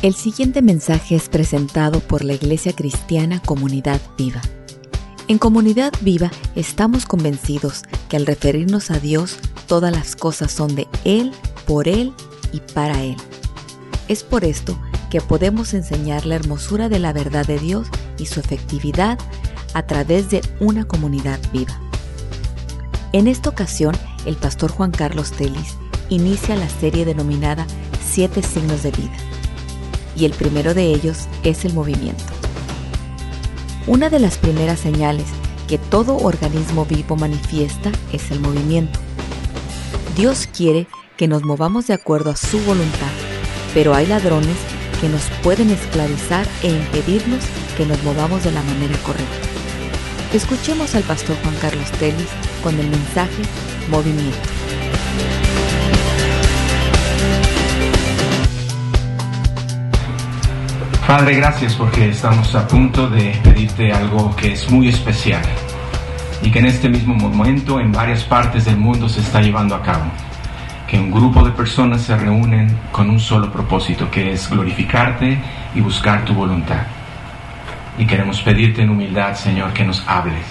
El siguiente mensaje es presentado por la Iglesia Cristiana Comunidad Viva. En Comunidad Viva estamos convencidos que al referirnos a Dios, todas las cosas son de Él, por Él y para Él. Es por esto que podemos enseñar la hermosura de la verdad de Dios y su efectividad a través de una comunidad viva. En esta ocasión, el pastor Juan Carlos Telis inicia la serie denominada Siete signos de vida y el primero de ellos es el movimiento. Una de las primeras señales que todo organismo vivo manifiesta es el movimiento. Dios quiere que nos movamos de acuerdo a su voluntad, pero hay ladrones que nos pueden esclavizar e impedirnos que nos movamos de la manera correcta. Escuchemos al pastor Juan Carlos Telis con el mensaje Movimiento. Padre, gracias porque estamos a punto de pedirte algo que es muy especial y que en este mismo momento en varias partes del mundo se está llevando a cabo. Que un grupo de personas se reúnen con un solo propósito, que es glorificarte y buscar tu voluntad. Y queremos pedirte en humildad, Señor, que nos hables.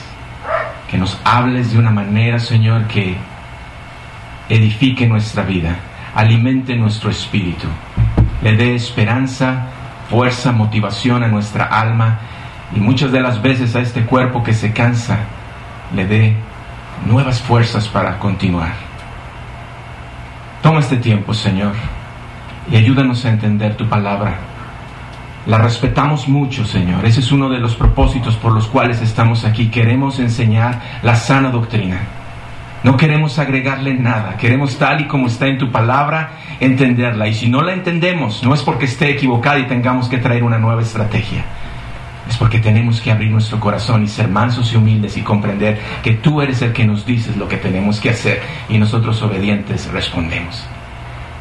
Que nos hables de una manera, Señor, que edifique nuestra vida, alimente nuestro espíritu, le dé esperanza fuerza, motivación a nuestra alma y muchas de las veces a este cuerpo que se cansa le dé nuevas fuerzas para continuar. Toma este tiempo, Señor, y ayúdanos a entender tu palabra. La respetamos mucho, Señor. Ese es uno de los propósitos por los cuales estamos aquí. Queremos enseñar la sana doctrina. No queremos agregarle nada. Queremos tal y como está en tu palabra entenderla. Y si no la entendemos, no es porque esté equivocada y tengamos que traer una nueva estrategia. Es porque tenemos que abrir nuestro corazón y ser mansos y humildes y comprender que tú eres el que nos dices lo que tenemos que hacer y nosotros obedientes respondemos.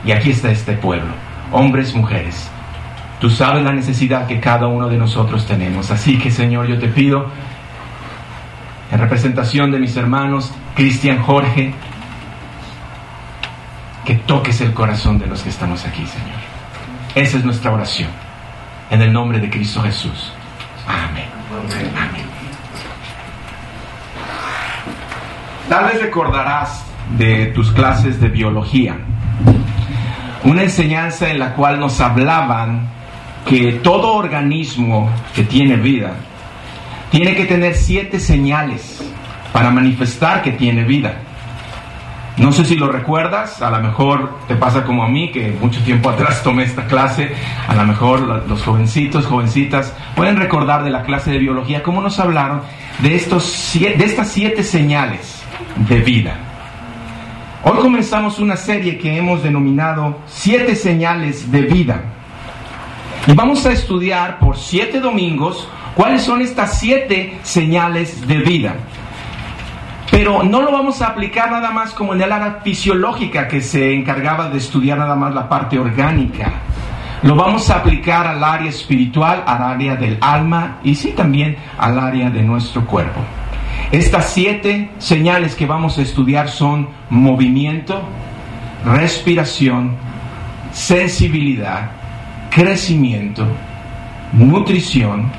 Y aquí está este pueblo, hombres, mujeres. Tú sabes la necesidad que cada uno de nosotros tenemos. Así que Señor, yo te pido, en representación de mis hermanos, Cristian Jorge, que toques el corazón de los que estamos aquí, Señor. Esa es nuestra oración. En el nombre de Cristo Jesús. Amén. Amén. Tal vez recordarás de tus clases de biología una enseñanza en la cual nos hablaban que todo organismo que tiene vida tiene que tener siete señales para manifestar que tiene vida. No sé si lo recuerdas, a lo mejor te pasa como a mí, que mucho tiempo atrás tomé esta clase, a lo mejor los jovencitos, jovencitas, pueden recordar de la clase de biología cómo nos hablaron de, estos, de estas siete señales de vida. Hoy comenzamos una serie que hemos denominado Siete señales de vida. Y vamos a estudiar por siete domingos cuáles son estas siete señales de vida. Pero no lo vamos a aplicar nada más como en el área fisiológica que se encargaba de estudiar nada más la parte orgánica. Lo vamos a aplicar al área espiritual, al área del alma y sí también al área de nuestro cuerpo. Estas siete señales que vamos a estudiar son movimiento, respiración, sensibilidad, crecimiento, nutrición,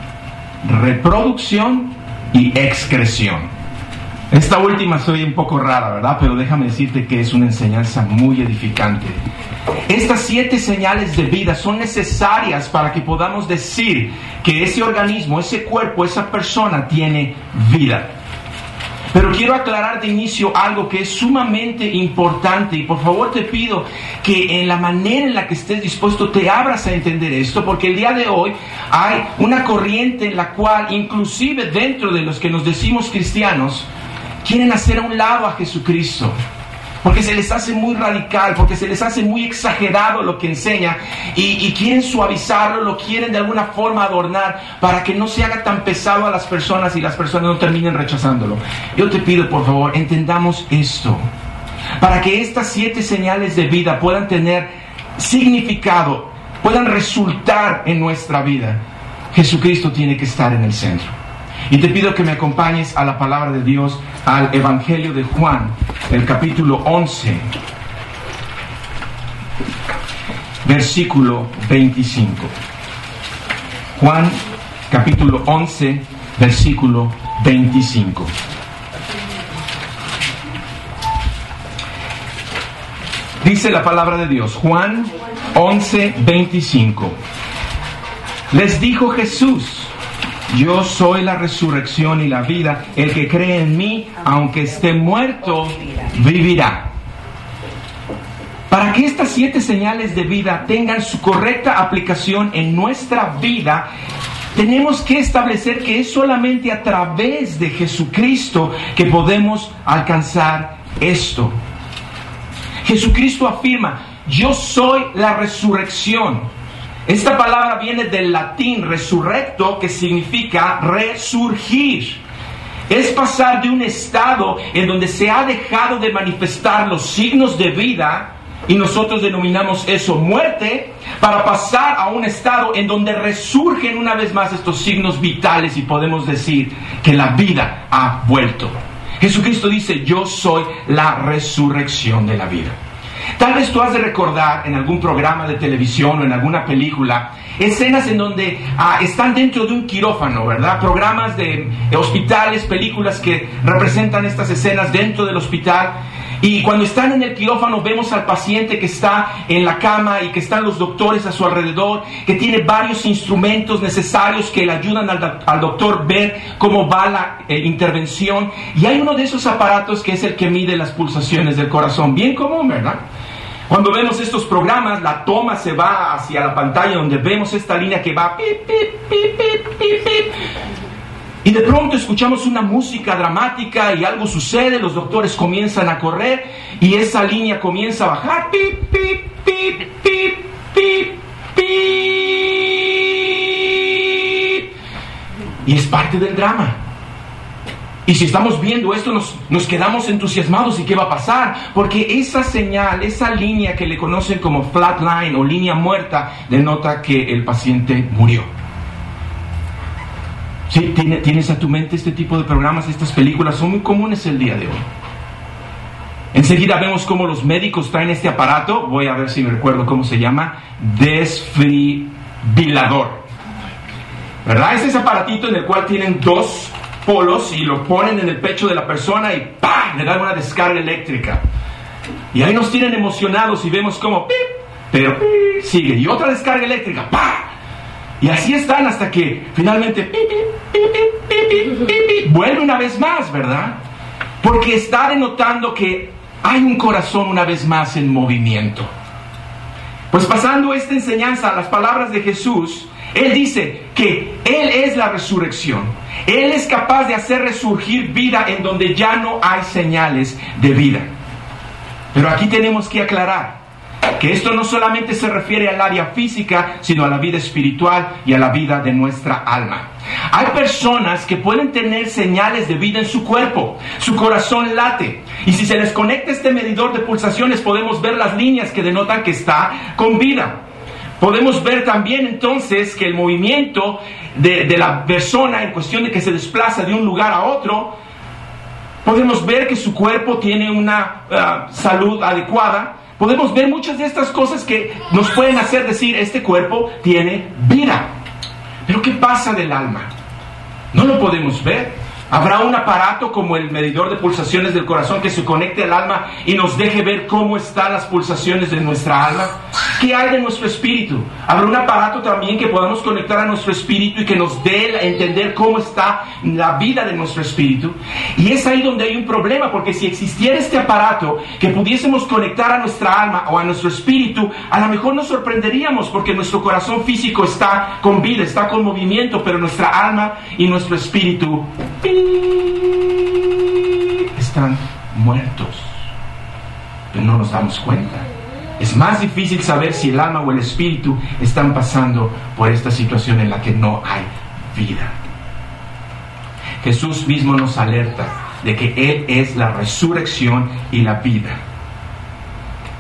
reproducción y excreción. Esta última soy un poco rara, ¿verdad? Pero déjame decirte que es una enseñanza muy edificante. Estas siete señales de vida son necesarias para que podamos decir que ese organismo, ese cuerpo, esa persona tiene vida. Pero quiero aclarar de inicio algo que es sumamente importante y por favor te pido que en la manera en la que estés dispuesto te abras a entender esto, porque el día de hoy hay una corriente en la cual inclusive dentro de los que nos decimos cristianos, quieren hacer a un lado a Jesucristo. Porque se les hace muy radical, porque se les hace muy exagerado lo que enseña y, quieren suavizarlo, lo quieren de alguna forma adornar para que no se haga tan pesado a las personas y las personas no terminen rechazándolo. Yo te pido, por favor, entendamos esto. Para que estas siete señales de vida puedan tener significado, puedan resultar en nuestra vida, Jesucristo tiene que estar en el centro. Y te pido que me acompañes a la palabra de Dios, al Evangelio de Juan, el capítulo 11. versículo 25. Juan capítulo 11, versículo 25. Dice la palabra de Dios, Juan 11, 25. Les dijo Jesús, yo soy la resurrección y la vida. El que cree en mí, aunque esté muerto, vivirá. Para que estas siete señales de vida tengan su correcta aplicación en nuestra vida, tenemos que establecer que es solamente a través de Jesucristo que podemos alcanzar esto. Jesucristo afirma, yo soy la resurrección. Esta palabra viene del latín resurrecto, que significa resurgir. Es pasar de un estado en donde se ha dejado de manifestar los signos de vida, y nosotros denominamos eso muerte, para pasar a un estado en donde resurgen una vez más estos signos vitales y podemos decir que la vida ha vuelto. Jesucristo dice, yo soy la resurrección de la vida. Tal vez tú has de recordar en algún programa de televisión o en alguna película escenas en donde ah, están dentro de un quirófano, ¿verdad? Programas de, hospitales, películas que representan estas escenas dentro del hospital. Y cuando están en el quirófano vemos al paciente que está en la cama y que están los doctores a su alrededor, que tiene varios instrumentos necesarios que le ayudan al, doctor ver cómo va la eh, intervención. Y hay uno de esos aparatos que es el que mide las pulsaciones del corazón. Bien común, ¿verdad? Cuando vemos estos programas, la toma se va hacia la pantalla donde vemos esta línea que va pip, pip, pip. Y de pronto escuchamos una música dramática y algo sucede, los doctores comienzan a correr y esa línea comienza a bajar. Pip, pip, pip, pip, pip, pip. Y es parte del drama. Y si estamos viendo esto, nos, quedamos entusiasmados y qué va a pasar, porque esa señal, esa línea que le conocen como flat line o línea muerta, denota que el paciente murió. ¿Sí? ¿Tienes a tu mente este tipo de programas, estas películas? Son muy comunes el día de hoy. Enseguida vemos cómo los médicos traen este aparato, voy a ver si me recuerdo cómo se llama, desfibrilador. ¿Verdad? Es ese aparatito en el cual tienen dos polos y lo ponen en el pecho de la persona y ¡pam! le dan una descarga eléctrica. Y ahí nos tienen emocionados y vemos como pero sigue y otra descarga eléctrica ¡pam! Y así están hasta que finalmente ¡pip, vuelve una vez más, ¿verdad? Porque está denotando que hay un corazón una vez más en movimiento. Pues pasando esta enseñanza a las palabras de Jesús, Él dice que Él es la resurrección. Él es capaz de hacer resurgir vida en donde ya no hay señales de vida. Pero aquí tenemos que aclarar que esto no solamente se refiere al área física, sino a la vida espiritual y a la vida de nuestra alma. Hay personas que pueden tener señales de vida en su cuerpo, su corazón late, y si se les conecta este medidor de pulsaciones podemos ver las líneas que denotan que está con vida. Podemos ver también entonces que el movimiento de, la persona en cuestión de que se desplaza de un lugar a otro, podemos ver que su cuerpo tiene una ah, salud adecuada, podemos ver muchas de estas cosas que nos pueden hacer decir, este cuerpo tiene vida. Pero ¿qué pasa del alma? No lo podemos ver. Habrá un aparato como el medidor de pulsaciones del corazón que se conecte al alma y nos deje ver cómo están las pulsaciones de nuestra alma. ¿Qué hay de nuestro espíritu? Habrá un aparato también que podamos conectar a nuestro espíritu y que nos dé a entender cómo está la vida de nuestro espíritu. Y es ahí donde hay un problema, porque si existiera este aparato que pudiésemos conectar a nuestra alma o a nuestro espíritu, a lo mejor nos sorprenderíamos porque nuestro corazón físico está con vida, está con movimiento, pero nuestra alma y nuestro espíritu están muertos. Pero no nos damos cuenta. Es más difícil saber si el alma o el espíritu están pasando por esta situación en la que no hay vida. Jesús mismo nos alerta de que Él es la resurrección y la vida.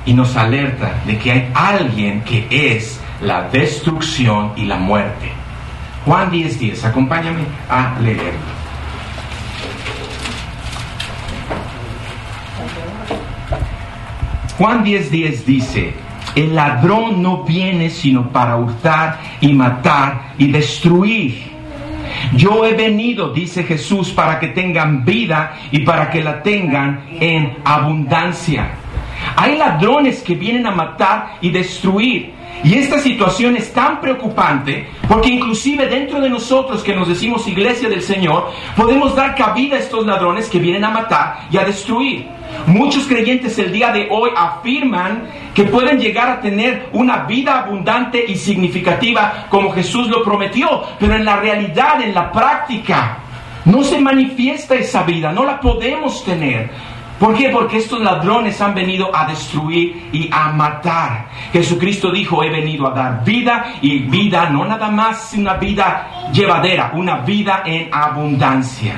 Y nos alerta de que hay alguien que es la destrucción y la muerte. Juan 10:10, 10, acompáñame a leerlo. Juan 10:10 dice, el ladrón no viene sino para hurtar y matar y destruir. Yo he venido, dice Jesús, para que tengan vida y para que la tengan en abundancia. Hay ladrones que vienen a matar y destruir. Y esta situación es tan preocupante porque inclusive dentro de nosotros que nos decimos iglesia del Señor, podemos dar cabida a estos ladrones que vienen a matar y a destruir. Muchos creyentes el día de hoy afirman que pueden llegar a tener una vida abundante y significativa como Jesús lo prometió, pero en la realidad, en la práctica, no se manifiesta esa vida, no la podemos tener. ¿Por qué? Porque estos ladrones han venido a destruir y a matar. Jesucristo dijo, he venido a dar vida y vida, no nada más una vida llevadera, una vida en abundancia.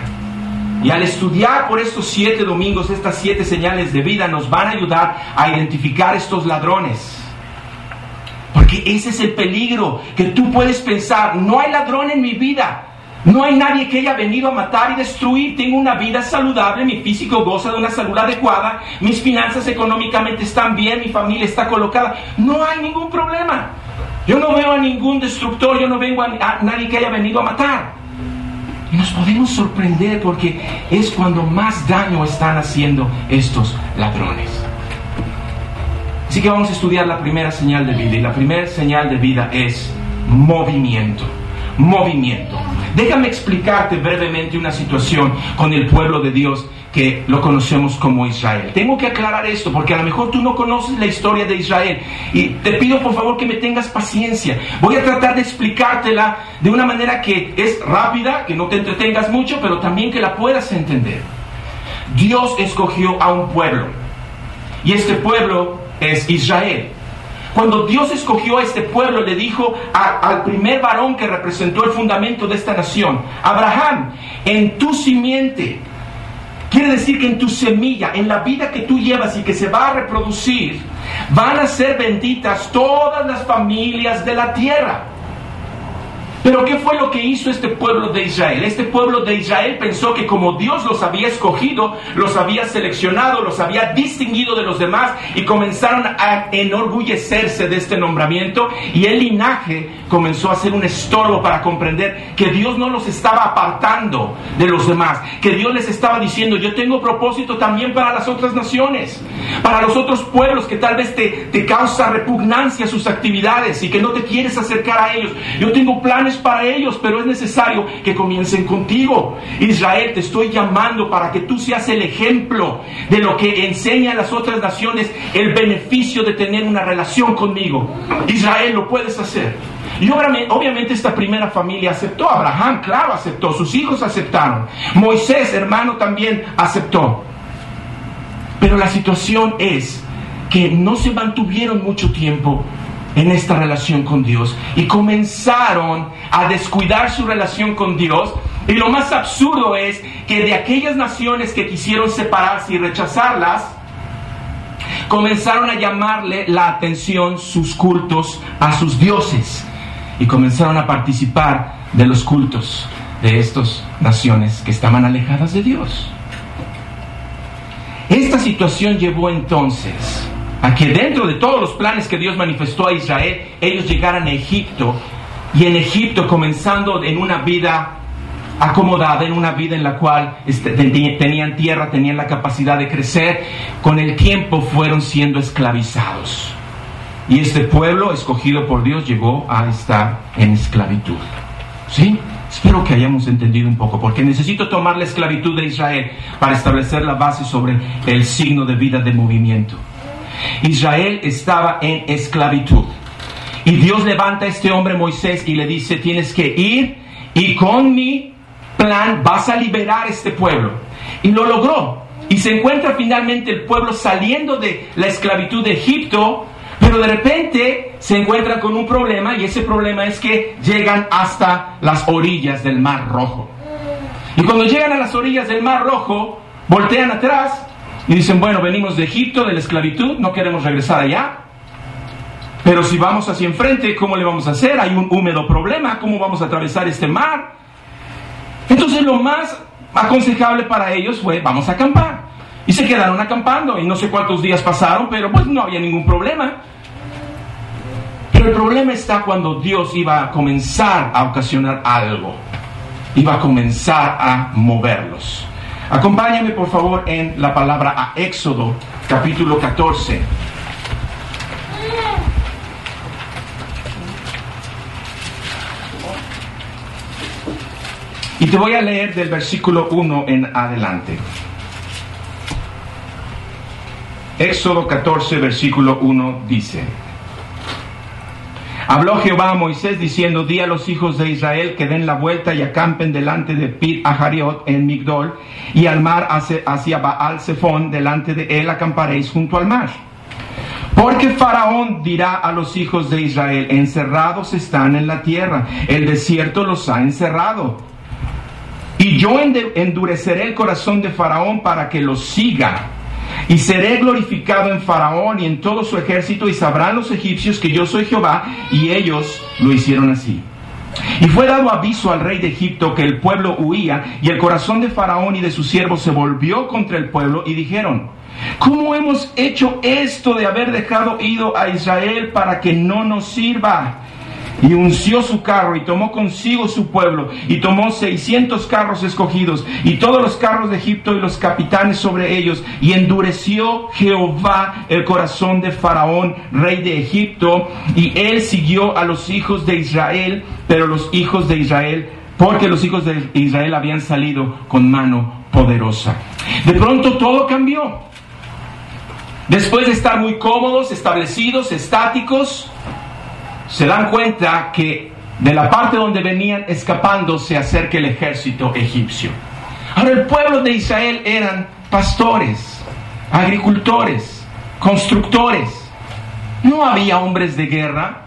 Y al estudiar por estos siete domingos estas siete señales de vida nos van a ayudar a identificar estos ladrones. Porque ese es el peligro que tú puedes pensar, no hay ladrón en mi vida, no hay nadie que haya venido a matar y destruir. Tengo una vida saludable, mi físico goza de una salud adecuada, mis finanzas económicamente están bien, mi familia está colocada. No hay ningún problema. Yo no veo a ningún destructor, yo no vengo a, nadie que haya venido a matar. Y nos podemos sorprender porque es cuando más daño están haciendo estos ladrones. Así que vamos a estudiar la primera señal de vida. Y la primera señal de vida es movimiento. Movimiento. Déjame explicarte brevemente una situación con el pueblo de Dios que lo conocemos como Israel. Tengo que aclarar esto porque a lo mejor tú no conoces la historia de Israel y te pido por favor que me tengas paciencia. Voy a tratar de explicártela de una manera que es rápida, que no te entretengas mucho, pero también que la puedas entender. Dios escogió a un pueblo y este pueblo es Israel. Cuando Dios escogió a este pueblo, le dijo al primer varón que representó el fundamento de esta nación, Abraham, en tu simiente, quiere decir que en tu semilla, en la vida que tú llevas y que se va a reproducir, van a ser benditas todas las familias de la tierra. Pero ¿qué fue lo que hizo este pueblo de Israel? Este pueblo de Israel pensó que como Dios los había escogido, los había seleccionado, los había distinguido de los demás y comenzaron a enorgullecerse de este nombramiento y el linaje comenzó a ser un estorbo para comprender que Dios no los estaba apartando de los demás, que Dios les estaba diciendo, yo tengo propósito también para las otras naciones, para los otros pueblos que tal vez te, te causa repugnancia sus actividades y que no te quieres acercar a ellos. Yo tengo planes para ellos, pero es necesario que comiencen contigo. Israel, te estoy llamando para que tú seas el ejemplo de lo que enseña a las otras naciones el beneficio de tener una relación conmigo. Israel, lo puedes hacer. Y obviamente esta primera familia aceptó. Abraham, claro, aceptó. Sus hijos aceptaron. Moisés, hermano, también aceptó. Pero la situación es que no se mantuvieron mucho tiempo en esta relación con Dios y comenzaron a descuidar su relación con Dios. Y lo más absurdo es que de aquellas naciones que quisieron separarse y rechazarlas, comenzaron a llamarle la atención sus cultos a sus dioses y comenzaron a participar de los cultos de estas naciones que estaban alejadas de Dios. Esta situación llevó entonces a que dentro de todos los planes que Dios manifestó a Israel, ellos llegaran a Egipto y en Egipto comenzando en una vida acomodada, en una vida en la cual este, tenían tierra, tenían la capacidad de crecer, con el tiempo fueron siendo esclavizados. Y este pueblo escogido por Dios llegó a estar en esclavitud. ¿Sí? Espero que hayamos entendido un poco, porque necesito tomar la esclavitud de Israel para establecer la base sobre el signo de vida de movimiento. Israel estaba en esclavitud. Y Dios levanta a este hombre Moisés y le dice, tienes que ir y con mi plan vas a liberar este pueblo. Y lo logró. Y se encuentra finalmente el pueblo saliendo de la esclavitud de Egipto, pero de repente se encuentra con un problema y ese problema es que llegan hasta las orillas del Mar Rojo. Y cuando llegan a las orillas del Mar Rojo, voltean atrás y dicen, bueno, venimos de Egipto, de la esclavitud, no queremos regresar allá. Pero si vamos hacia enfrente, ¿cómo le vamos a hacer? Hay un húmedo problema, ¿cómo vamos a atravesar este mar? Entonces lo más aconsejable para ellos fue, vamos a acampar. Y se quedaron acampando y no sé cuántos días pasaron, pero pues no había ningún problema. Pero el problema está cuando Dios iba a comenzar a ocasionar algo, iba a comenzar a moverlos. Acompáñame por favor en la palabra a Éxodo capítulo 14. Y te voy a leer del versículo 1 en adelante. Éxodo 14, versículo 1 dice, Habló Jehová a Moisés diciendo, di a los hijos de Israel que den la vuelta y acampen delante de Pit Ahariot en Migdol y al mar hacia, hacia Baal Zephon, delante de él acamparéis junto al mar. Porque Faraón dirá a los hijos de Israel, encerrados están en la tierra, el desierto los ha encerrado. Y yo endureceré el corazón de Faraón para que los siga y seré glorificado en Faraón y en todo su ejército, y sabrán los egipcios que yo soy Jehová, y ellos lo hicieron así. Y fue dado aviso al rey de Egipto que el pueblo huía, y el corazón de Faraón y de sus siervos se volvió contra el pueblo, y dijeron, ¿cómo hemos hecho esto de haber dejado ido a Israel para que no nos sirva? Y unció su carro y tomó consigo su pueblo y tomó seiscientos carros escogidos y todos los carros de Egipto y los capitanes sobre ellos y endureció Jehová el corazón de Faraón, rey de Egipto, y él siguió a los hijos de Israel, pero los hijos de Israel, porque los hijos de Israel habían salido con mano poderosa. De pronto todo cambió. Después de estar muy cómodos, establecidos, estáticos, se dan cuenta que de la parte donde venían escapando se acerca el ejército egipcio. Ahora el pueblo de Israel eran pastores, agricultores, constructores. No había hombres de guerra.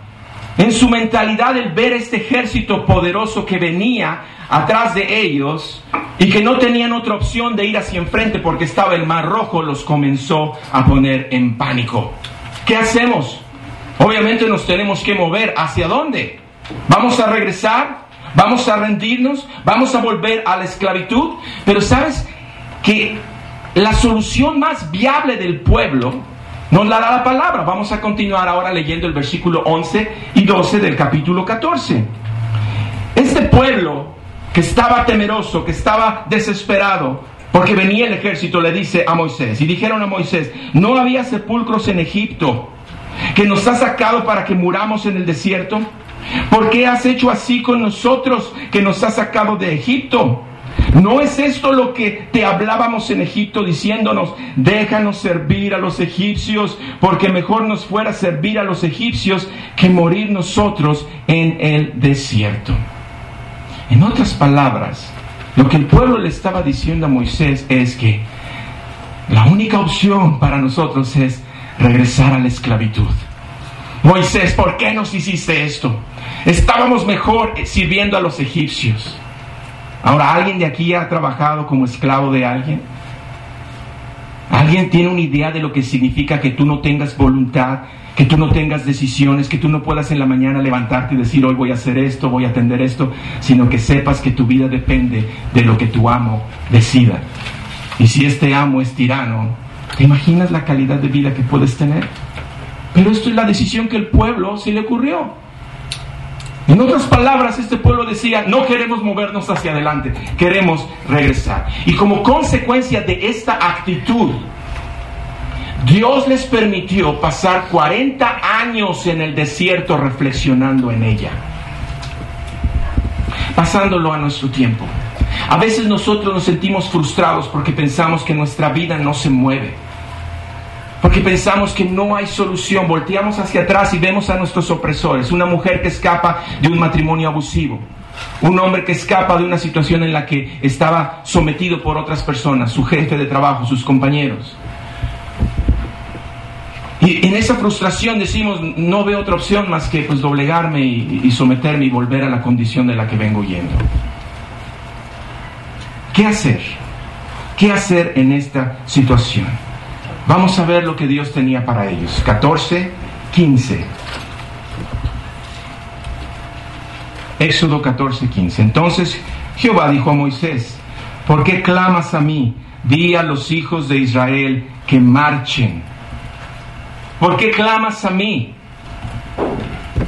En su mentalidad el ver este ejército poderoso que venía atrás de ellos y que no tenían otra opción de ir hacia enfrente porque estaba el mar rojo, los comenzó a poner en pánico. ¿Qué hacemos? Obviamente nos tenemos que mover. ¿Hacia dónde? ¿Vamos a regresar? ¿Vamos a rendirnos? ¿Vamos a volver a la esclavitud? Pero sabes que la solución más viable del pueblo nos la da la palabra. Vamos a continuar ahora leyendo el versículo 11 y 12 del capítulo 14. Este pueblo que estaba temeroso, que estaba desesperado, porque venía el ejército, le dice a Moisés, y dijeron a Moisés, no había sepulcros en Egipto que nos ha sacado para que muramos en el desierto? ¿Por qué has hecho así con nosotros que nos has sacado de Egipto? ¿No es esto lo que te hablábamos en Egipto diciéndonos, déjanos servir a los egipcios, porque mejor nos fuera servir a los egipcios que morir nosotros en el desierto? En otras palabras, lo que el pueblo le estaba diciendo a Moisés es que la única opción para nosotros es regresar a la esclavitud. Moisés, ¿por qué nos hiciste esto? Estábamos mejor sirviendo a los egipcios. Ahora, ¿alguien de aquí ha trabajado como esclavo de alguien? ¿Alguien tiene una idea de lo que significa que tú no tengas voluntad, que tú no tengas decisiones, que tú no puedas en la mañana levantarte y decir hoy voy a hacer esto, voy a atender esto, sino que sepas que tu vida depende de lo que tu amo decida? Y si este amo es tirano, ¿Te imaginas la calidad de vida que puedes tener? Pero esto es la decisión que el pueblo se le ocurrió. En otras palabras, este pueblo decía, no queremos movernos hacia adelante, queremos regresar. Y como consecuencia de esta actitud, Dios les permitió pasar 40 años en el desierto reflexionando en ella, pasándolo a nuestro tiempo. A veces nosotros nos sentimos frustrados porque pensamos que nuestra vida no se mueve. Porque pensamos que no hay solución. Volteamos hacia atrás y vemos a nuestros opresores. Una mujer que escapa de un matrimonio abusivo. Un hombre que escapa de una situación en la que estaba sometido por otras personas, su jefe de trabajo, sus compañeros. Y en esa frustración decimos, no veo otra opción más que pues doblegarme y, y someterme y volver a la condición de la que vengo yendo. ¿Qué hacer? ¿Qué hacer en esta situación? Vamos a ver lo que Dios tenía para ellos. 14, 15. Éxodo 14, 15. Entonces Jehová dijo a Moisés, ¿por qué clamas a mí? Di a los hijos de Israel que marchen. ¿Por qué clamas a mí?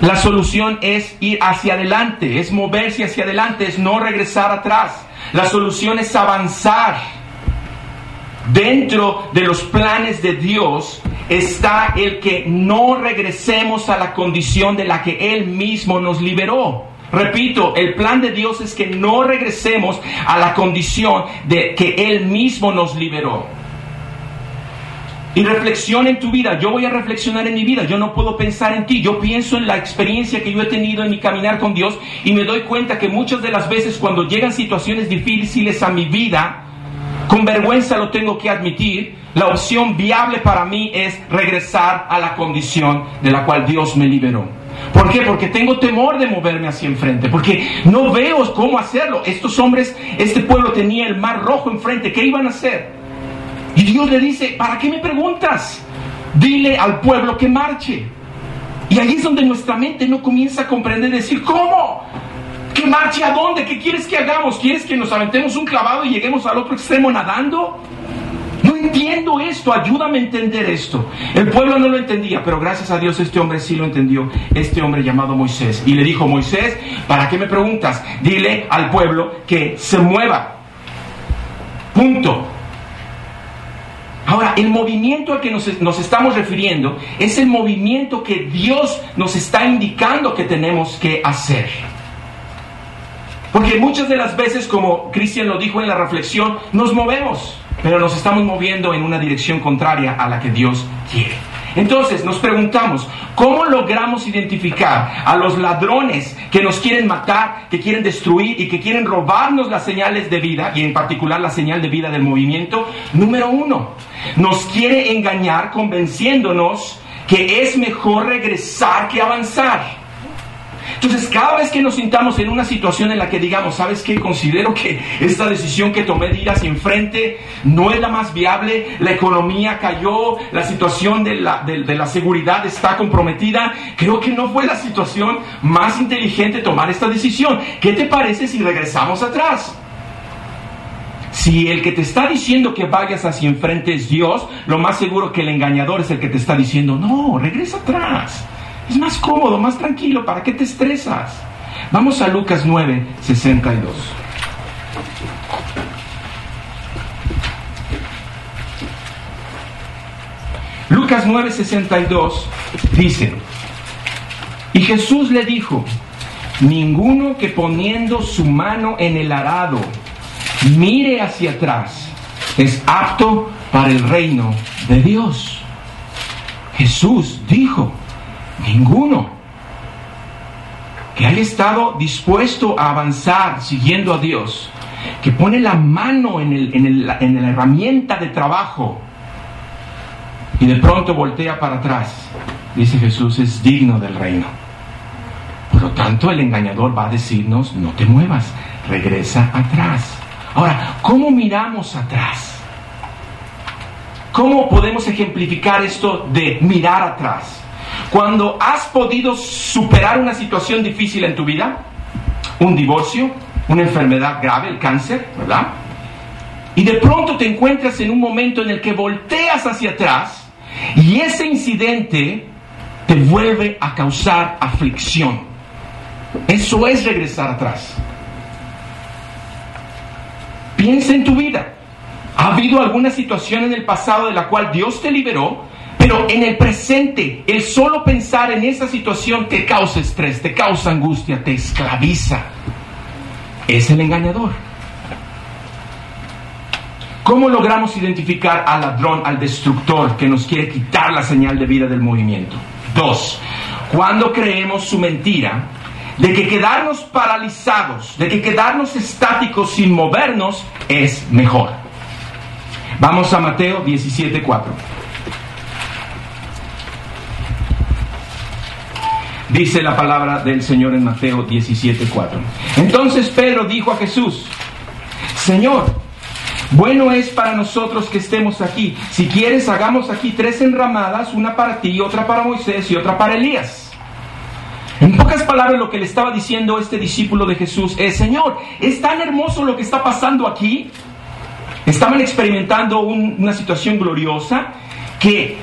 La solución es ir hacia adelante, es moverse hacia adelante, es no regresar atrás. La solución es avanzar. Dentro de los planes de Dios está el que no regresemos a la condición de la que Él mismo nos liberó. Repito, el plan de Dios es que no regresemos a la condición de que Él mismo nos liberó. Y reflexiona en tu vida. Yo voy a reflexionar en mi vida. Yo no puedo pensar en ti. Yo pienso en la experiencia que yo he tenido en mi caminar con Dios y me doy cuenta que muchas de las veces cuando llegan situaciones difíciles a mi vida, con vergüenza lo tengo que admitir, la opción viable para mí es regresar a la condición de la cual Dios me liberó. ¿Por qué? Porque tengo temor de moverme hacia enfrente, porque no veo cómo hacerlo. Estos hombres, este pueblo tenía el mar rojo enfrente, ¿qué iban a hacer? Y Dios le dice, ¿para qué me preguntas? Dile al pueblo que marche. Y ahí es donde nuestra mente no comienza a comprender, decir, ¿cómo? ¿Que marche a dónde? ¿Qué quieres que hagamos? ¿Quieres que nos aventemos un clavado y lleguemos al otro extremo nadando? No entiendo esto, ayúdame a entender esto. El pueblo no lo entendía, pero gracias a Dios este hombre sí lo entendió, este hombre llamado Moisés. Y le dijo, Moisés, ¿para qué me preguntas? Dile al pueblo que se mueva. Punto. Ahora, el movimiento al que nos, estamos refiriendo es el movimiento que Dios nos está indicando que tenemos que hacer. Porque muchas de las veces, como Cristian lo dijo en la reflexión, nos movemos, pero nos estamos moviendo en una dirección contraria a la que Dios quiere. Entonces nos preguntamos, ¿cómo logramos identificar a los ladrones que nos quieren matar, que quieren destruir y que quieren robarnos las señales de vida, y en particular la señal de vida del movimiento? Número uno, nos quiere engañar convenciéndonos que es mejor regresar que avanzar. Entonces, cada vez que nos sintamos en una situación en la que digamos, ¿sabes qué? Considero que esta decisión que tomé de ir hacia enfrente no es la más viable, la economía cayó, la situación de la, de la seguridad está comprometida, creo que no fue la situación más inteligente tomar esta decisión. ¿Qué te parece si regresamos atrás? Si el que te está diciendo que vayas hacia enfrente es Dios, lo más seguro que el engañador es el que te está diciendo, no, regresa atrás. Es más cómodo, más tranquilo, ¿para qué te estresas? Vamos a Lucas 9, 62. Lucas 9, 62 dice, y Jesús le dijo, ninguno que poniendo su mano en el arado mire hacia atrás es apto para el reino de Dios. Jesús dijo, Ninguno. Que haya estado dispuesto a avanzar siguiendo a Dios. Que pone la mano en, el, en, en la herramienta de trabajo. Y de pronto voltea para atrás. Dice Jesús, es digno del reino. Por lo tanto, el engañador va a decirnos, no te muevas, regresa atrás. Ahora, ¿cómo miramos atrás? ¿Cómo podemos ejemplificar esto de mirar atrás? Cuando has podido superar una situación difícil en tu vida, un divorcio, una enfermedad grave, el cáncer, ¿verdad? Y de pronto te encuentras en un momento en el que volteas hacia atrás y ese incidente te vuelve a causar aflicción. Eso es regresar atrás. Piensa en tu vida. ¿Ha habido alguna situación en el pasado de la cual Dios te liberó pero en el presente, el solo pensar en esa situación te causa estrés, te causa angustia, te esclaviza. Es el engañador. ¿Cómo logramos identificar al ladrón, al destructor que nos quiere quitar la señal de vida del movimiento? Dos, cuando creemos su mentira de que quedarnos paralizados, de que quedarnos estáticos sin movernos es mejor. Vamos a Mateo 17:4. Dice la palabra del Señor en Mateo 17:4. Entonces Pedro dijo a Jesús, Señor, bueno es para nosotros que estemos aquí. Si quieres, hagamos aquí tres enramadas, una para ti, otra para Moisés y otra para Elías. En pocas palabras, lo que le estaba diciendo este discípulo de Jesús es, Señor, es tan hermoso lo que está pasando aquí. Estaban experimentando una situación gloriosa que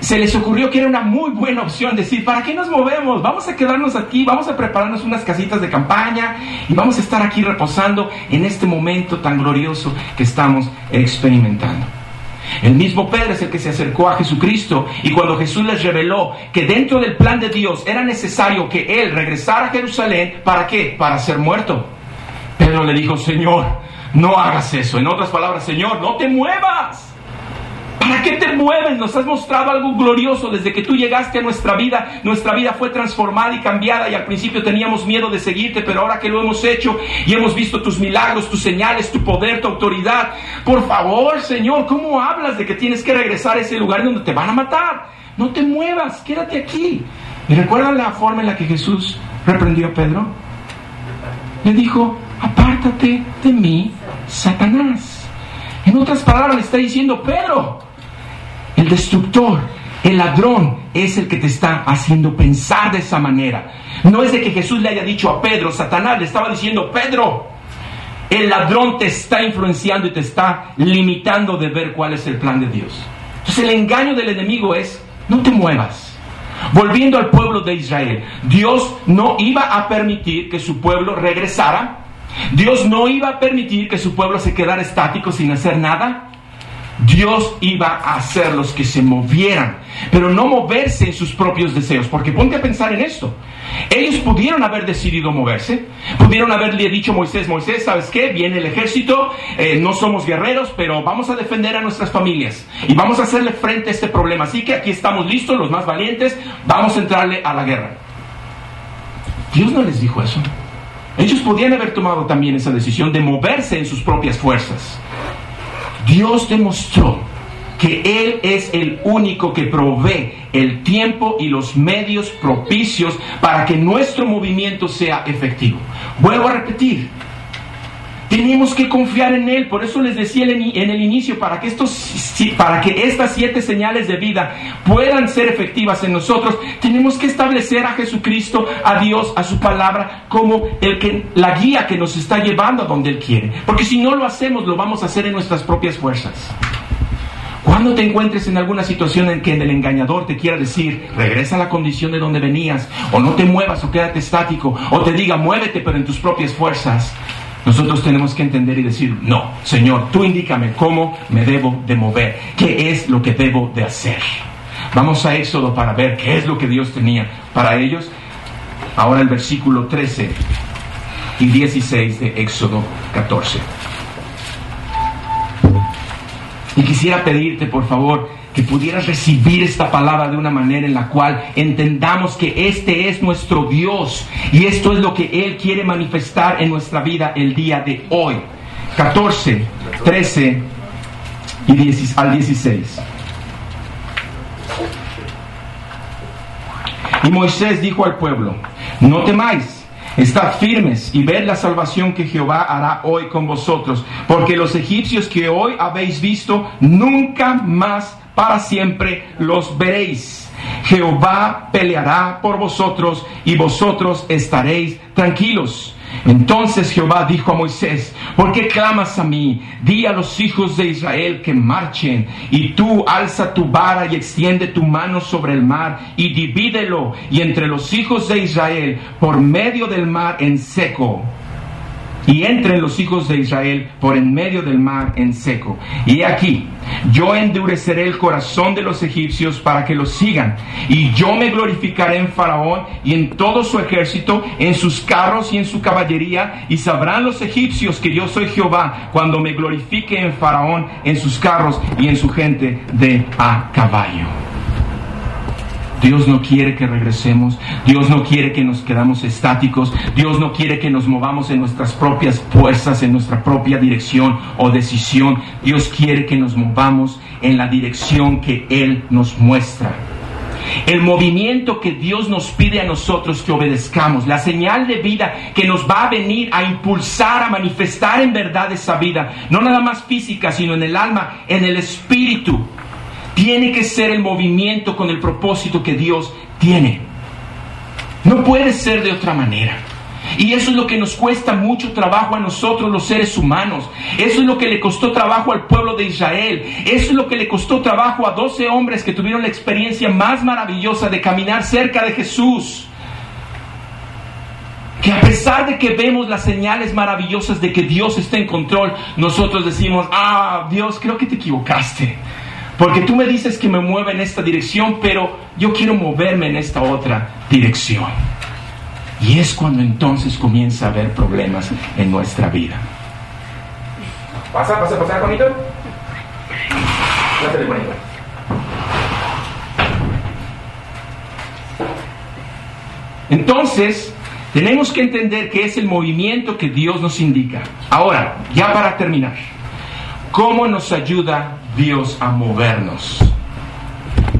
se les ocurrió que era una muy buena opción decir, ¿para qué nos movemos? Vamos a quedarnos aquí, vamos a prepararnos unas casitas de campaña y vamos a estar aquí reposando en este momento tan glorioso que estamos experimentando. El mismo Pedro es el que se acercó a Jesucristo y cuando Jesús les reveló que dentro del plan de Dios era necesario que él regresara a Jerusalén, ¿para qué? Para ser muerto. Pedro le dijo, Señor, no hagas eso. En otras palabras, Señor, no te muevas. ¿Para qué te mueves? Nos has mostrado algo glorioso desde que tú llegaste a nuestra vida. Nuestra vida fue transformada y cambiada y al principio teníamos miedo de seguirte, pero ahora que lo hemos hecho y hemos visto tus milagros, tus señales, tu poder, tu autoridad, por favor, Señor, ¿cómo hablas de que tienes que regresar a ese lugar donde te van a matar? No te muevas, quédate aquí. ¿Y recuerdan la forma en la que Jesús reprendió a Pedro? Le dijo, apártate de mí, Satanás. En otras palabras, le está diciendo, Pedro, el destructor, el ladrón es el que te está haciendo pensar de esa manera. No es de que Jesús le haya dicho a Pedro, Satanás le estaba diciendo, Pedro, el ladrón te está influenciando y te está limitando de ver cuál es el plan de Dios. Entonces el engaño del enemigo es, no te muevas. Volviendo al pueblo de Israel, Dios no iba a permitir que su pueblo regresara. Dios no iba a permitir que su pueblo se quedara estático sin hacer nada. Dios iba a hacer los que se movieran, pero no moverse en sus propios deseos, porque ponte a pensar en esto. Ellos pudieron haber decidido moverse, pudieron haberle dicho a Moisés, Moisés, ¿sabes qué? Viene el ejército, eh, no somos guerreros, pero vamos a defender a nuestras familias y vamos a hacerle frente a este problema. Así que aquí estamos listos, los más valientes, vamos a entrarle a la guerra. Dios no les dijo eso. Ellos podían haber tomado también esa decisión de moverse en sus propias fuerzas. Dios demostró que Él es el único que provee el tiempo y los medios propicios para que nuestro movimiento sea efectivo. Vuelvo a repetir, tenemos que confiar en Él. Por eso les decía en el inicio, para que, estos, para que estas siete señales de vida puedan ser efectivas en nosotros, tenemos que establecer a Jesucristo, a Dios, a su palabra, como el que, la guía que nos está llevando a donde Él quiere. Porque si no lo hacemos, lo vamos a hacer en nuestras propias fuerzas. Cuando te encuentres en alguna situación en que el engañador te quiera decir, regresa a la condición de donde venías, o no te muevas o quédate estático, o te diga, muévete pero en tus propias fuerzas, nosotros tenemos que entender y decir, no, Señor, tú indícame cómo me debo de mover, qué es lo que debo de hacer. Vamos a Éxodo para ver qué es lo que Dios tenía para ellos. Ahora el versículo 13 y 16 de Éxodo 14. Y quisiera pedirte, por favor, que pudieras recibir esta palabra de una manera en la cual entendamos que este es nuestro Dios y esto es lo que Él quiere manifestar en nuestra vida el día de hoy. 14, 13 y al 16. Y Moisés dijo al pueblo, no temáis. Estad firmes y ved la salvación que Jehová hará hoy con vosotros, porque los egipcios que hoy habéis visto, nunca más para siempre los veréis. Jehová peleará por vosotros y vosotros estaréis tranquilos. Entonces Jehová dijo a Moisés, ¿por qué clamas a mí? Di a los hijos de Israel que marchen, y tú alza tu vara y extiende tu mano sobre el mar, y divídelo, y entre los hijos de Israel, por medio del mar en seco y entren los hijos de Israel por en medio del mar en seco. Y aquí, yo endureceré el corazón de los egipcios para que los sigan, y yo me glorificaré en Faraón y en todo su ejército, en sus carros y en su caballería, y sabrán los egipcios que yo soy Jehová cuando me glorifique en Faraón, en sus carros y en su gente de a caballo. Dios no quiere que regresemos, Dios no quiere que nos quedamos estáticos, Dios no quiere que nos movamos en nuestras propias fuerzas, en nuestra propia dirección o decisión. Dios quiere que nos movamos en la dirección que Él nos muestra. El movimiento que Dios nos pide a nosotros que obedezcamos, la señal de vida que nos va a venir a impulsar, a manifestar en verdad esa vida, no nada más física, sino en el alma, en el espíritu tiene que ser el movimiento con el propósito que Dios tiene. No puede ser de otra manera. Y eso es lo que nos cuesta mucho trabajo a nosotros los seres humanos. Eso es lo que le costó trabajo al pueblo de Israel. Eso es lo que le costó trabajo a 12 hombres que tuvieron la experiencia más maravillosa de caminar cerca de Jesús. Que a pesar de que vemos las señales maravillosas de que Dios está en control, nosotros decimos, ah, Dios, creo que te equivocaste. Porque tú me dices que me mueva en esta dirección, pero yo quiero moverme en esta otra dirección. Y es cuando entonces comienza a haber problemas en nuestra vida. ¿Pasa, pasa, pasa, bonito? Pásale, bonito. Entonces, tenemos que entender que es el movimiento que Dios nos indica. Ahora, ya para terminar, ¿cómo nos ayuda Dios a movernos?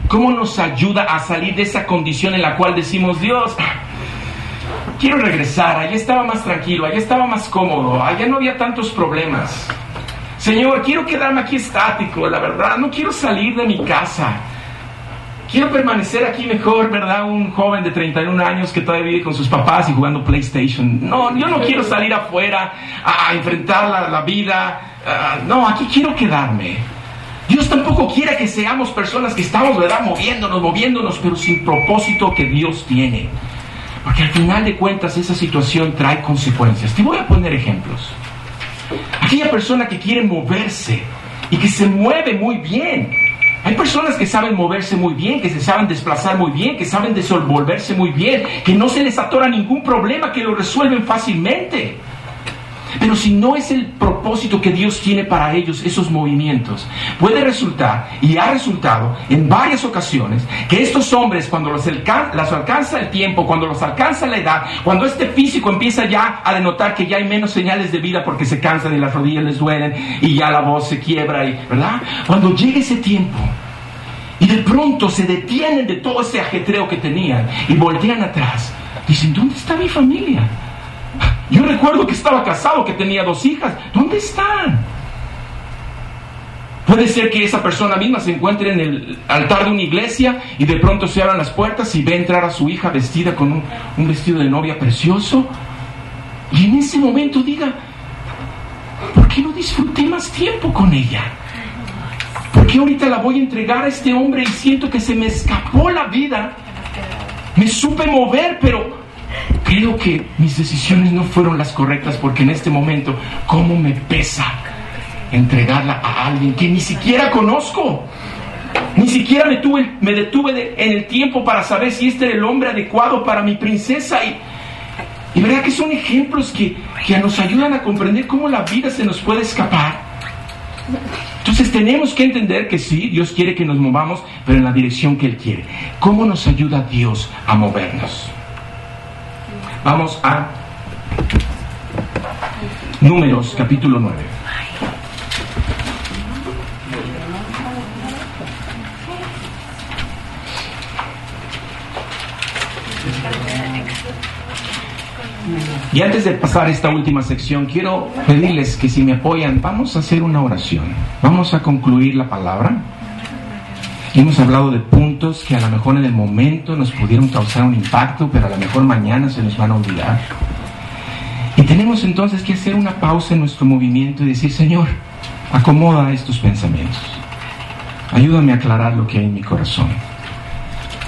¿Cómo nos ayuda a salir de esa condición en la cual decimos, Dios, quiero regresar, allá estaba más tranquilo, allá estaba más cómodo, allá no había tantos problemas. Señor, quiero quedarme aquí estático, la verdad, no quiero salir de mi casa. Quiero permanecer aquí mejor, ¿verdad? Un joven de 31 años que todavía vive con sus papás y jugando PlayStation. No, yo no quiero salir afuera a, enfrentar la, la vida. Ah, no, aquí quiero quedarme. Dios tampoco quiere que seamos personas que estamos, ¿verdad? Moviéndonos, moviéndonos, pero sin propósito que Dios tiene. Porque al final de cuentas esa situación trae consecuencias. Te voy a poner ejemplos. Aquella persona que quiere moverse y que se mueve muy bien. Hay personas que saben moverse muy bien, que se saben desplazar muy bien, que saben desenvolverse muy bien, que no se les atora ningún problema, que lo resuelven fácilmente. Pero si no es el propósito que Dios tiene para ellos, esos movimientos, puede resultar, y ha resultado en varias ocasiones, que estos hombres, cuando los alcanza, el tiempo, cuando los alcanza la edad, cuando este físico empieza ya a denotar que ya hay menos señales de vida porque se cansan y las rodillas les duelen y ya la voz se quiebra, y, ¿verdad? Cuando llegue ese tiempo, y de pronto se detienen de todo ese ajetreo que tenían y voltean atrás, dicen, ¿dónde está mi familia? Yo recuerdo que estaba casado, que tenía dos hijas. ¿Dónde están? Puede ser que esa persona misma se encuentre en el altar de una iglesia y de pronto se abran las puertas y ve entrar a su hija vestida con un, vestido de novia precioso. Y en ese momento diga, ¿por qué no disfruté más tiempo con ella? ¿Por qué ahorita la voy a entregar a este hombre y siento que se me escapó la vida? Me supe mover, pero creo que mis decisiones no fueron las correctas porque en este momento, ¿cómo me pesa entregarla a alguien que ni siquiera conozco? Ni siquiera me, tuve, me detuve en el tiempo para saber si este era el hombre adecuado para mi princesa. Y, y verdad que son ejemplos que, que nos ayudan a comprender cómo la vida se nos puede escapar. Entonces tenemos que entender que sí, Dios quiere que nos movamos, pero en la dirección que Él quiere. ¿Cómo nos ayuda Dios a movernos? Vamos a Números capítulo 9. Y antes de pasar esta última sección, quiero pedirles que si me apoyan, vamos a hacer una oración. Vamos a concluir la palabra. Hemos hablado de puntos que a lo mejor en el momento nos pudieron causar un impacto, pero a lo mejor mañana se nos van a olvidar. Y tenemos entonces que hacer una pausa en nuestro movimiento y decir, Señor, acomoda estos pensamientos. Ayúdame a aclarar lo que hay en mi corazón.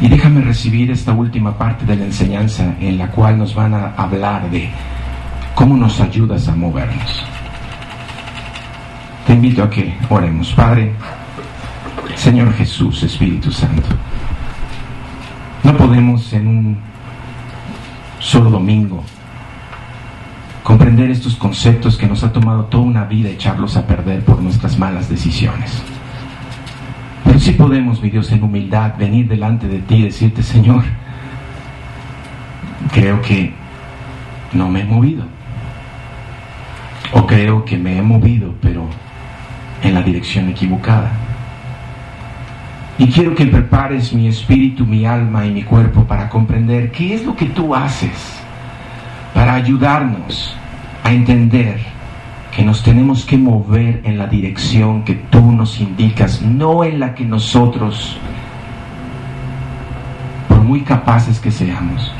Y déjame recibir esta última parte de la enseñanza en la cual nos van a hablar de cómo nos ayudas a movernos. Te invito a que oremos. Padre, Señor Jesús, Espíritu Santo. No podemos en un solo domingo comprender estos conceptos que nos ha tomado toda una vida echarlos a perder por nuestras malas decisiones. Pero sí podemos, mi Dios, en humildad venir delante de ti y decirte, Señor, creo que no me he movido. O creo que me he movido, pero en la dirección equivocada. Y quiero que prepares mi espíritu, mi alma y mi cuerpo para comprender qué es lo que tú haces para ayudarnos a entender que nos tenemos que mover en la dirección que tú nos indicas, no en la que nosotros, por muy capaces que seamos,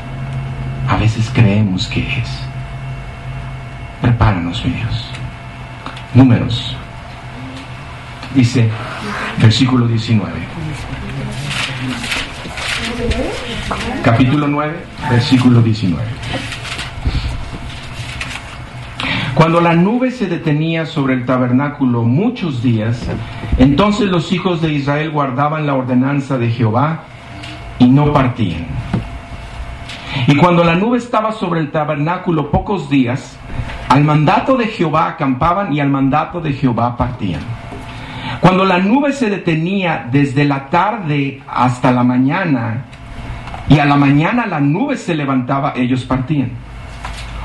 a veces creemos que es. Prepáranos, mi Dios. Números. Dice, versículo 19. Capítulo 9, versículo 19. Cuando la nube se detenía sobre el tabernáculo muchos días, entonces los hijos de Israel guardaban la ordenanza de Jehová y no partían. Y cuando la nube estaba sobre el tabernáculo pocos días, al mandato de Jehová acampaban y al mandato de Jehová partían. Cuando la nube se detenía desde la tarde hasta la mañana, y a la mañana la nube se levantaba, ellos partían.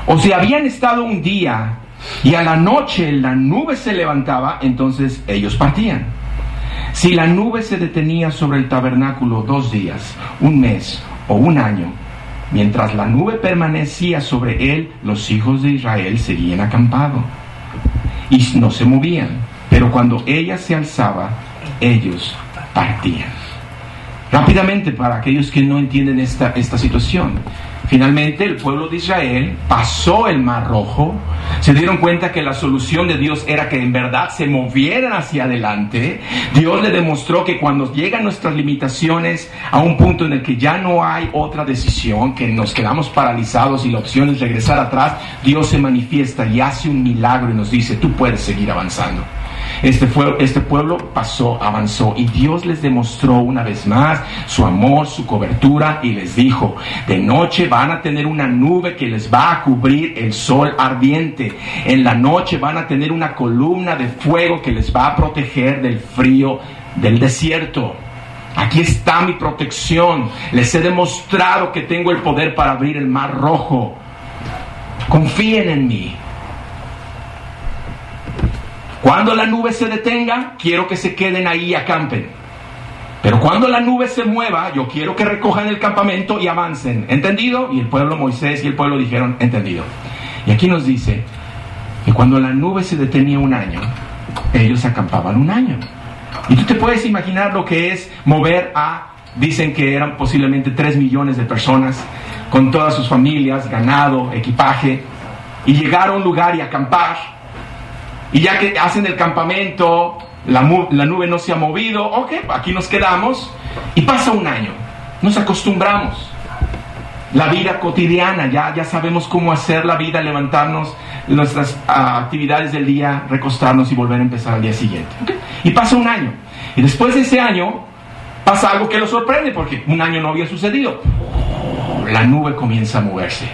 O si habían estado un día y a la noche la nube se levantaba, entonces ellos partían. Si la nube se detenía sobre el tabernáculo dos días, un mes o un año, mientras la nube permanecía sobre él, los hijos de Israel seguían acampados y no se movían. Pero cuando ella se alzaba, ellos partían. Rápidamente, para aquellos que no entienden esta, esta situación, Finalmente el pueblo de Israel pasó el mar rojo, se dieron cuenta que la solución de Dios era que en verdad se movieran hacia adelante. Dios le demostró que cuando llegan nuestras limitaciones a un punto en el que ya no hay otra decisión, que nos quedamos paralizados y la opción es regresar atrás, Dios se manifiesta y hace un milagro y nos dice, tú puedes seguir avanzando. Este, este pueblo pasó, avanzó y Dios les demostró una vez más su amor, su cobertura y les dijo, de noche van a tener una nube que les va a cubrir el sol ardiente. En la noche van a tener una columna de fuego que les va a proteger del frío del desierto. Aquí está mi protección. Les he demostrado que tengo el poder para abrir el mar rojo. Confíen en mí. Cuando la nube se detenga, quiero que se queden ahí y acampen. Pero cuando la nube se mueva, yo quiero que recojan el campamento y avancen. ¿Entendido? Y el pueblo Moisés y el pueblo dijeron, entendido. Y aquí nos dice que cuando la nube se detenía un año, ellos acampaban un año. Y tú te puedes imaginar lo que es mover a, dicen que eran posiblemente 3 millones de personas, con todas sus familias, ganado, equipaje, y llegar a un lugar y acampar y ya que hacen el campamento, la, nube no se ha movido, ok, aquí nos quedamos y pasa un año. Nos acostumbramos. La vida cotidiana, ya, ya sabemos cómo hacer la vida, levantarnos, nuestras ah, actividades del día, recostarnos y volver a empezar al día siguiente. Y pasa un año. Y después de ese año pasa algo que lo sorprende porque un año no había sucedido. La nube comienza a moverse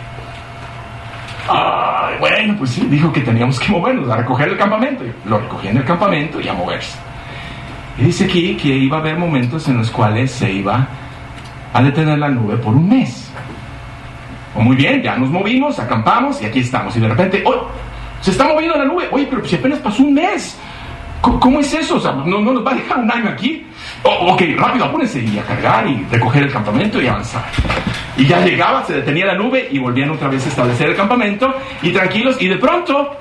bueno, pues sí, dijo que teníamos que movernos a recoger el campamento. Lo recogía en el campamento y a moverse. Y dice aquí que iba a haber momentos en los cuales se iba a detener la nube por un mes. O muy bien, ya nos movimos, acampamos y aquí estamos. Y de repente, ¡oh! Se está moviendo la nube. Oye, pero si apenas pasó un mes. ¿Cómo, es eso? O sea, ¿no, nos va a dejar un año aquí? Oh, ok, rápido, apúrense y a cargar y recoger el campamento y avanzar. Y ya llegaba, se detenía la nube y volvían otra vez a establecer el campamento y tranquilos. Y de pronto,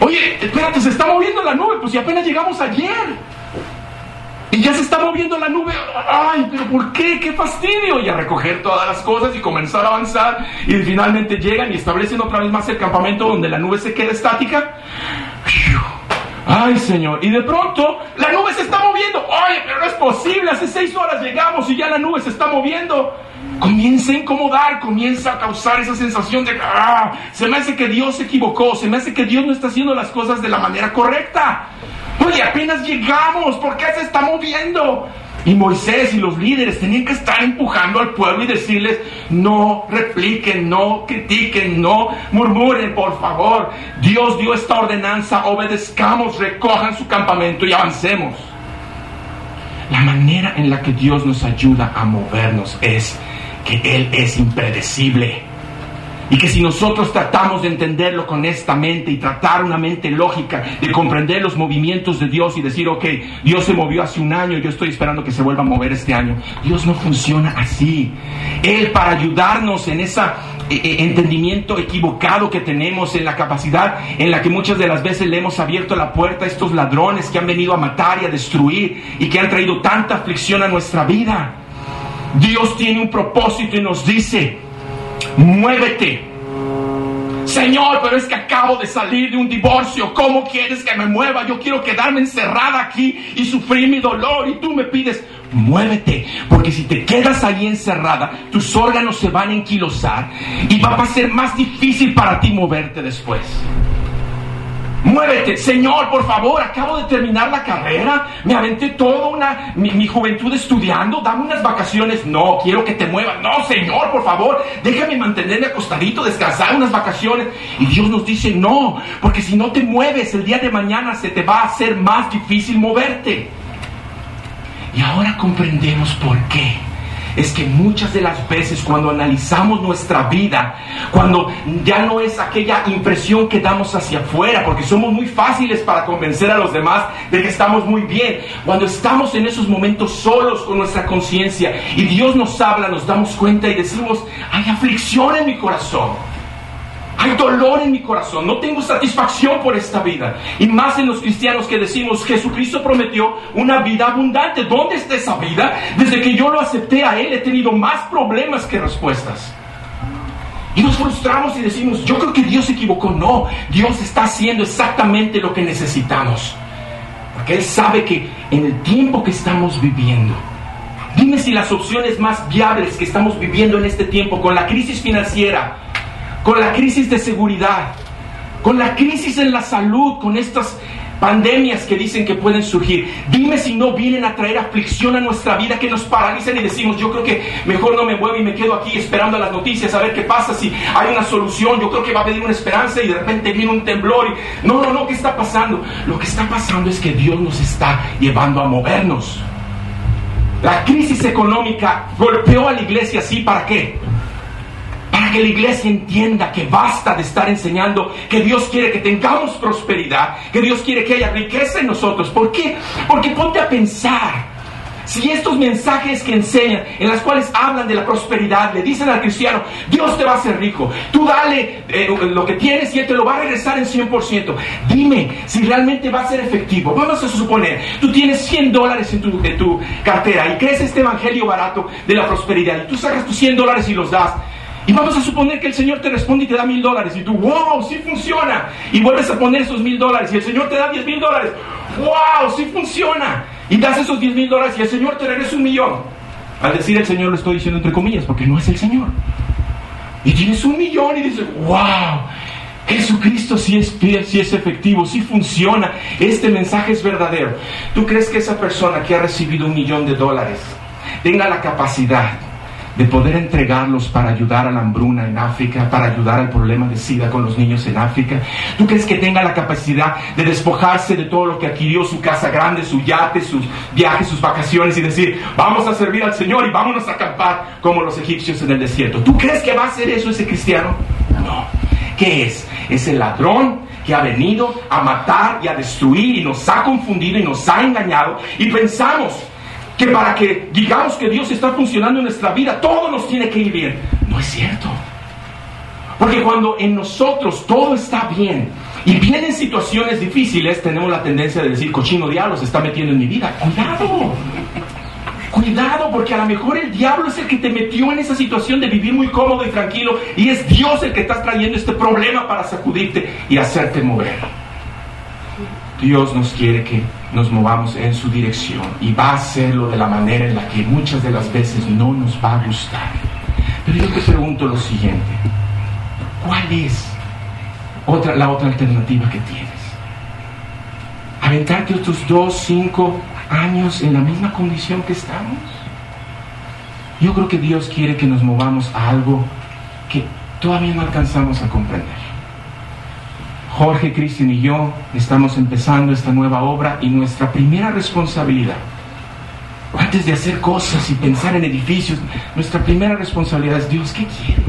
oye, espérate, se está moviendo la nube, pues si apenas llegamos ayer. Y ya se está moviendo la nube. Ay, pero ¿por qué? ¡Qué fastidio! Y a recoger todas las cosas y comenzar a avanzar. Y finalmente llegan y establecen otra vez más el campamento donde la nube se queda estática. Ay, Señor. Y de pronto la nube se está moviendo. Ay, pero no es posible. Hace seis horas llegamos y ya la nube se está moviendo comienza a incomodar, comienza a causar esa sensación de, ah, se me hace que Dios se equivocó, se me hace que Dios no está haciendo las cosas de la manera correcta. Oye, apenas llegamos, ¿por qué se está moviendo? Y Moisés y los líderes tenían que estar empujando al pueblo y decirles, no repliquen, no critiquen, no murmuren, por favor. Dios dio esta ordenanza, obedezcamos, recojan su campamento y avancemos. La manera en la que Dios nos ayuda a movernos es que Él es impredecible. Y que si nosotros tratamos de entenderlo con esta mente y tratar una mente lógica de comprender los movimientos de Dios y decir, ok, Dios se movió hace un año, yo estoy esperando que se vuelva a mover este año. Dios no funciona así. Él para ayudarnos en ese eh, eh, entendimiento equivocado que tenemos, en la capacidad en la que muchas de las veces le hemos abierto la puerta a estos ladrones que han venido a matar y a destruir y que han traído tanta aflicción a nuestra vida. Dios tiene un propósito y nos dice, muévete, Señor, pero es que acabo de salir de un divorcio. ¿Cómo quieres que me mueva? Yo quiero quedarme encerrada aquí y sufrir mi dolor. Y tú me pides, muévete. Porque si te quedas ahí encerrada, tus órganos se van a enquilosar y va a ser más difícil para ti moverte después. Muévete, Señor, por favor, acabo de terminar la carrera, me aventé toda una, mi, juventud estudiando, dame unas vacaciones. No, quiero que te muevas. No, Señor, por favor, déjame mantenerme acostadito, descansar unas vacaciones. Y Dios nos dice, no, porque si no te mueves, el día de mañana se te va a hacer más difícil moverte. Y ahora comprendemos por qué es que muchas de las veces cuando analizamos nuestra vida, cuando ya no es aquella impresión que damos hacia afuera, porque somos muy fáciles para convencer a los demás de que estamos muy bien, cuando estamos en esos momentos solos con nuestra conciencia y Dios nos habla, nos damos cuenta y decimos, hay aflicción en mi corazón. Hay dolor en mi corazón, no tengo satisfacción por esta vida. Y más en los cristianos que decimos, Jesucristo prometió una vida abundante. ¿Dónde está esa vida? Desde que yo lo acepté a Él he tenido más problemas que respuestas. Y nos frustramos y decimos, yo creo que Dios se equivocó. No, Dios está haciendo exactamente lo que necesitamos. Porque Él sabe que en el tiempo que estamos viviendo, dime si las opciones más viables que estamos viviendo en este tiempo, con la crisis financiera, con la crisis de seguridad, con la crisis en la salud, con estas pandemias que dicen que pueden surgir. Dime si no vienen a traer aflicción a nuestra vida que nos paralizan y decimos, yo creo que mejor no me muevo y me quedo aquí esperando a las noticias a ver qué pasa, si hay una solución, yo creo que va a venir una esperanza y de repente viene un temblor y no, no, no, ¿qué está pasando? Lo que está pasando es que Dios nos está llevando a movernos. La crisis económica golpeó a la iglesia así, ¿para qué? Para que la iglesia entienda que basta de estar enseñando que Dios quiere que tengamos prosperidad, que Dios quiere que haya riqueza en nosotros. ¿Por qué? Porque ponte a pensar. Si estos mensajes que enseñan, en las cuales hablan de la prosperidad, le dicen al cristiano, Dios te va a hacer rico, tú dale eh, lo que tienes y Él te lo va a regresar en 100%. Dime si realmente va a ser efectivo. Vamos a suponer, tú tienes 100 dólares en tu, en tu cartera y crees este evangelio barato de la prosperidad y tú sacas tus 100 dólares y los das. Y vamos a suponer que el Señor te responde y te da mil dólares. Y tú, wow, sí funciona. Y vuelves a poner esos mil dólares. Y el Señor te da diez mil dólares. Wow, sí funciona. Y das esos diez mil dólares y el Señor te regresa un millón. Al decir el Señor lo estoy diciendo entre comillas, porque no es el Señor. Y tienes un millón y dices, wow, Jesucristo sí es sí es efectivo, sí funciona. Este mensaje es verdadero. ¿Tú crees que esa persona que ha recibido un millón de dólares tenga la capacidad de poder entregarlos para ayudar a la hambruna en África, para ayudar al problema de SIDA con los niños en África? ¿Tú crees que tenga la capacidad de despojarse de todo lo que adquirió, su casa grande, su yate, sus viajes, sus vacaciones y decir, vamos a servir al Señor y vámonos a acampar como los egipcios en el desierto? ¿Tú crees que va a hacer eso ese cristiano? No. ¿Qué es? Es el ladrón que ha venido a matar y a destruir y nos ha confundido y nos ha engañado y pensamos que para que digamos que Dios está funcionando en nuestra vida, todo nos tiene que ir bien. No es cierto. Porque cuando en nosotros todo está bien y vienen situaciones difíciles, tenemos la tendencia de decir, cochino diablo se está metiendo en mi vida. Cuidado. Cuidado, porque a lo mejor el diablo es el que te metió en esa situación de vivir muy cómodo y tranquilo y es Dios el que está trayendo este problema para sacudirte y hacerte mover. Dios nos quiere que nos movamos en su dirección y va a hacerlo de la manera en la que muchas de las veces no nos va a gustar. Pero yo te pregunto lo siguiente, ¿cuál es otra, la otra alternativa que tienes? ¿Aventarte otros dos, cinco años en la misma condición que estamos? Yo creo que Dios quiere que nos movamos a algo que todavía no alcanzamos a comprender. Jorge, Cristian y yo estamos empezando esta nueva obra y nuestra primera responsabilidad, antes de hacer cosas y pensar en edificios, nuestra primera responsabilidad es Dios, ¿qué quieres?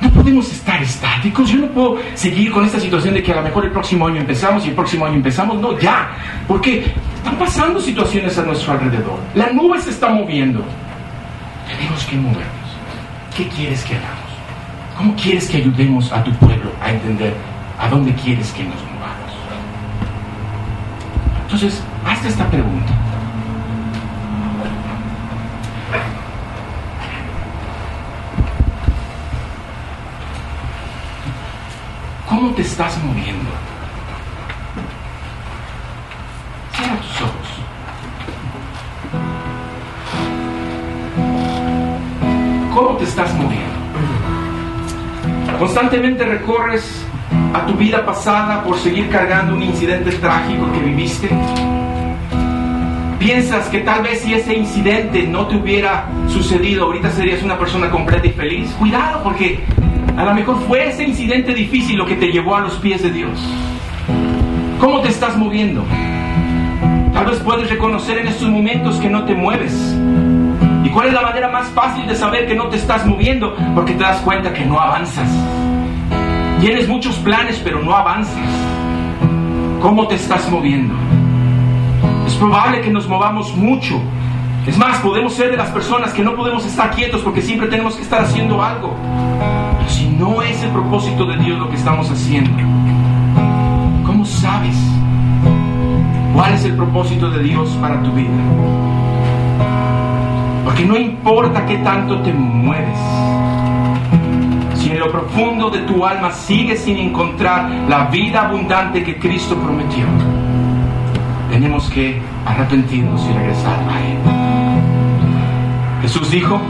No podemos estar estáticos, yo no puedo seguir con esta situación de que a lo mejor el próximo año empezamos y el próximo año empezamos, no, ya, porque están pasando situaciones a nuestro alrededor, la nube se está moviendo, tenemos que movernos. ¿Qué quieres que hagamos? ¿Cómo quieres que ayudemos a tu pueblo a entender a dónde quieres que nos movamos? Entonces, hazte esta pregunta. ¿Cómo te estás moviendo? Cierra tus ojos. ¿Cómo te estás moviendo? Constantemente recorres a tu vida pasada por seguir cargando un incidente trágico que viviste. Piensas que tal vez si ese incidente no te hubiera sucedido, ahorita serías una persona completa y feliz. Cuidado porque a lo mejor fue ese incidente difícil lo que te llevó a los pies de Dios. ¿Cómo te estás moviendo? Tal vez puedes reconocer en estos momentos que no te mueves. ¿Y cuál es la manera más fácil de saber que no te estás moviendo? Porque te das cuenta que no avanzas. Tienes muchos planes, pero no avanzas. ¿Cómo te estás moviendo? Es probable que nos movamos mucho. Es más, podemos ser de las personas que no podemos estar quietos porque siempre tenemos que estar haciendo algo. Pero si no es el propósito de Dios lo que estamos haciendo, ¿cómo sabes cuál es el propósito de Dios para tu vida? Porque no importa qué tanto te mueves, si en lo profundo de tu alma sigues sin encontrar la vida abundante que Cristo prometió, tenemos que arrepentirnos y regresar a Él. Jesús dijo,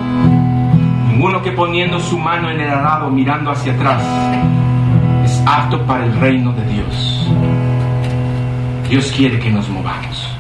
ninguno que poniendo su mano en el arado mirando hacia atrás es apto para el reino de Dios. Dios quiere que nos movamos.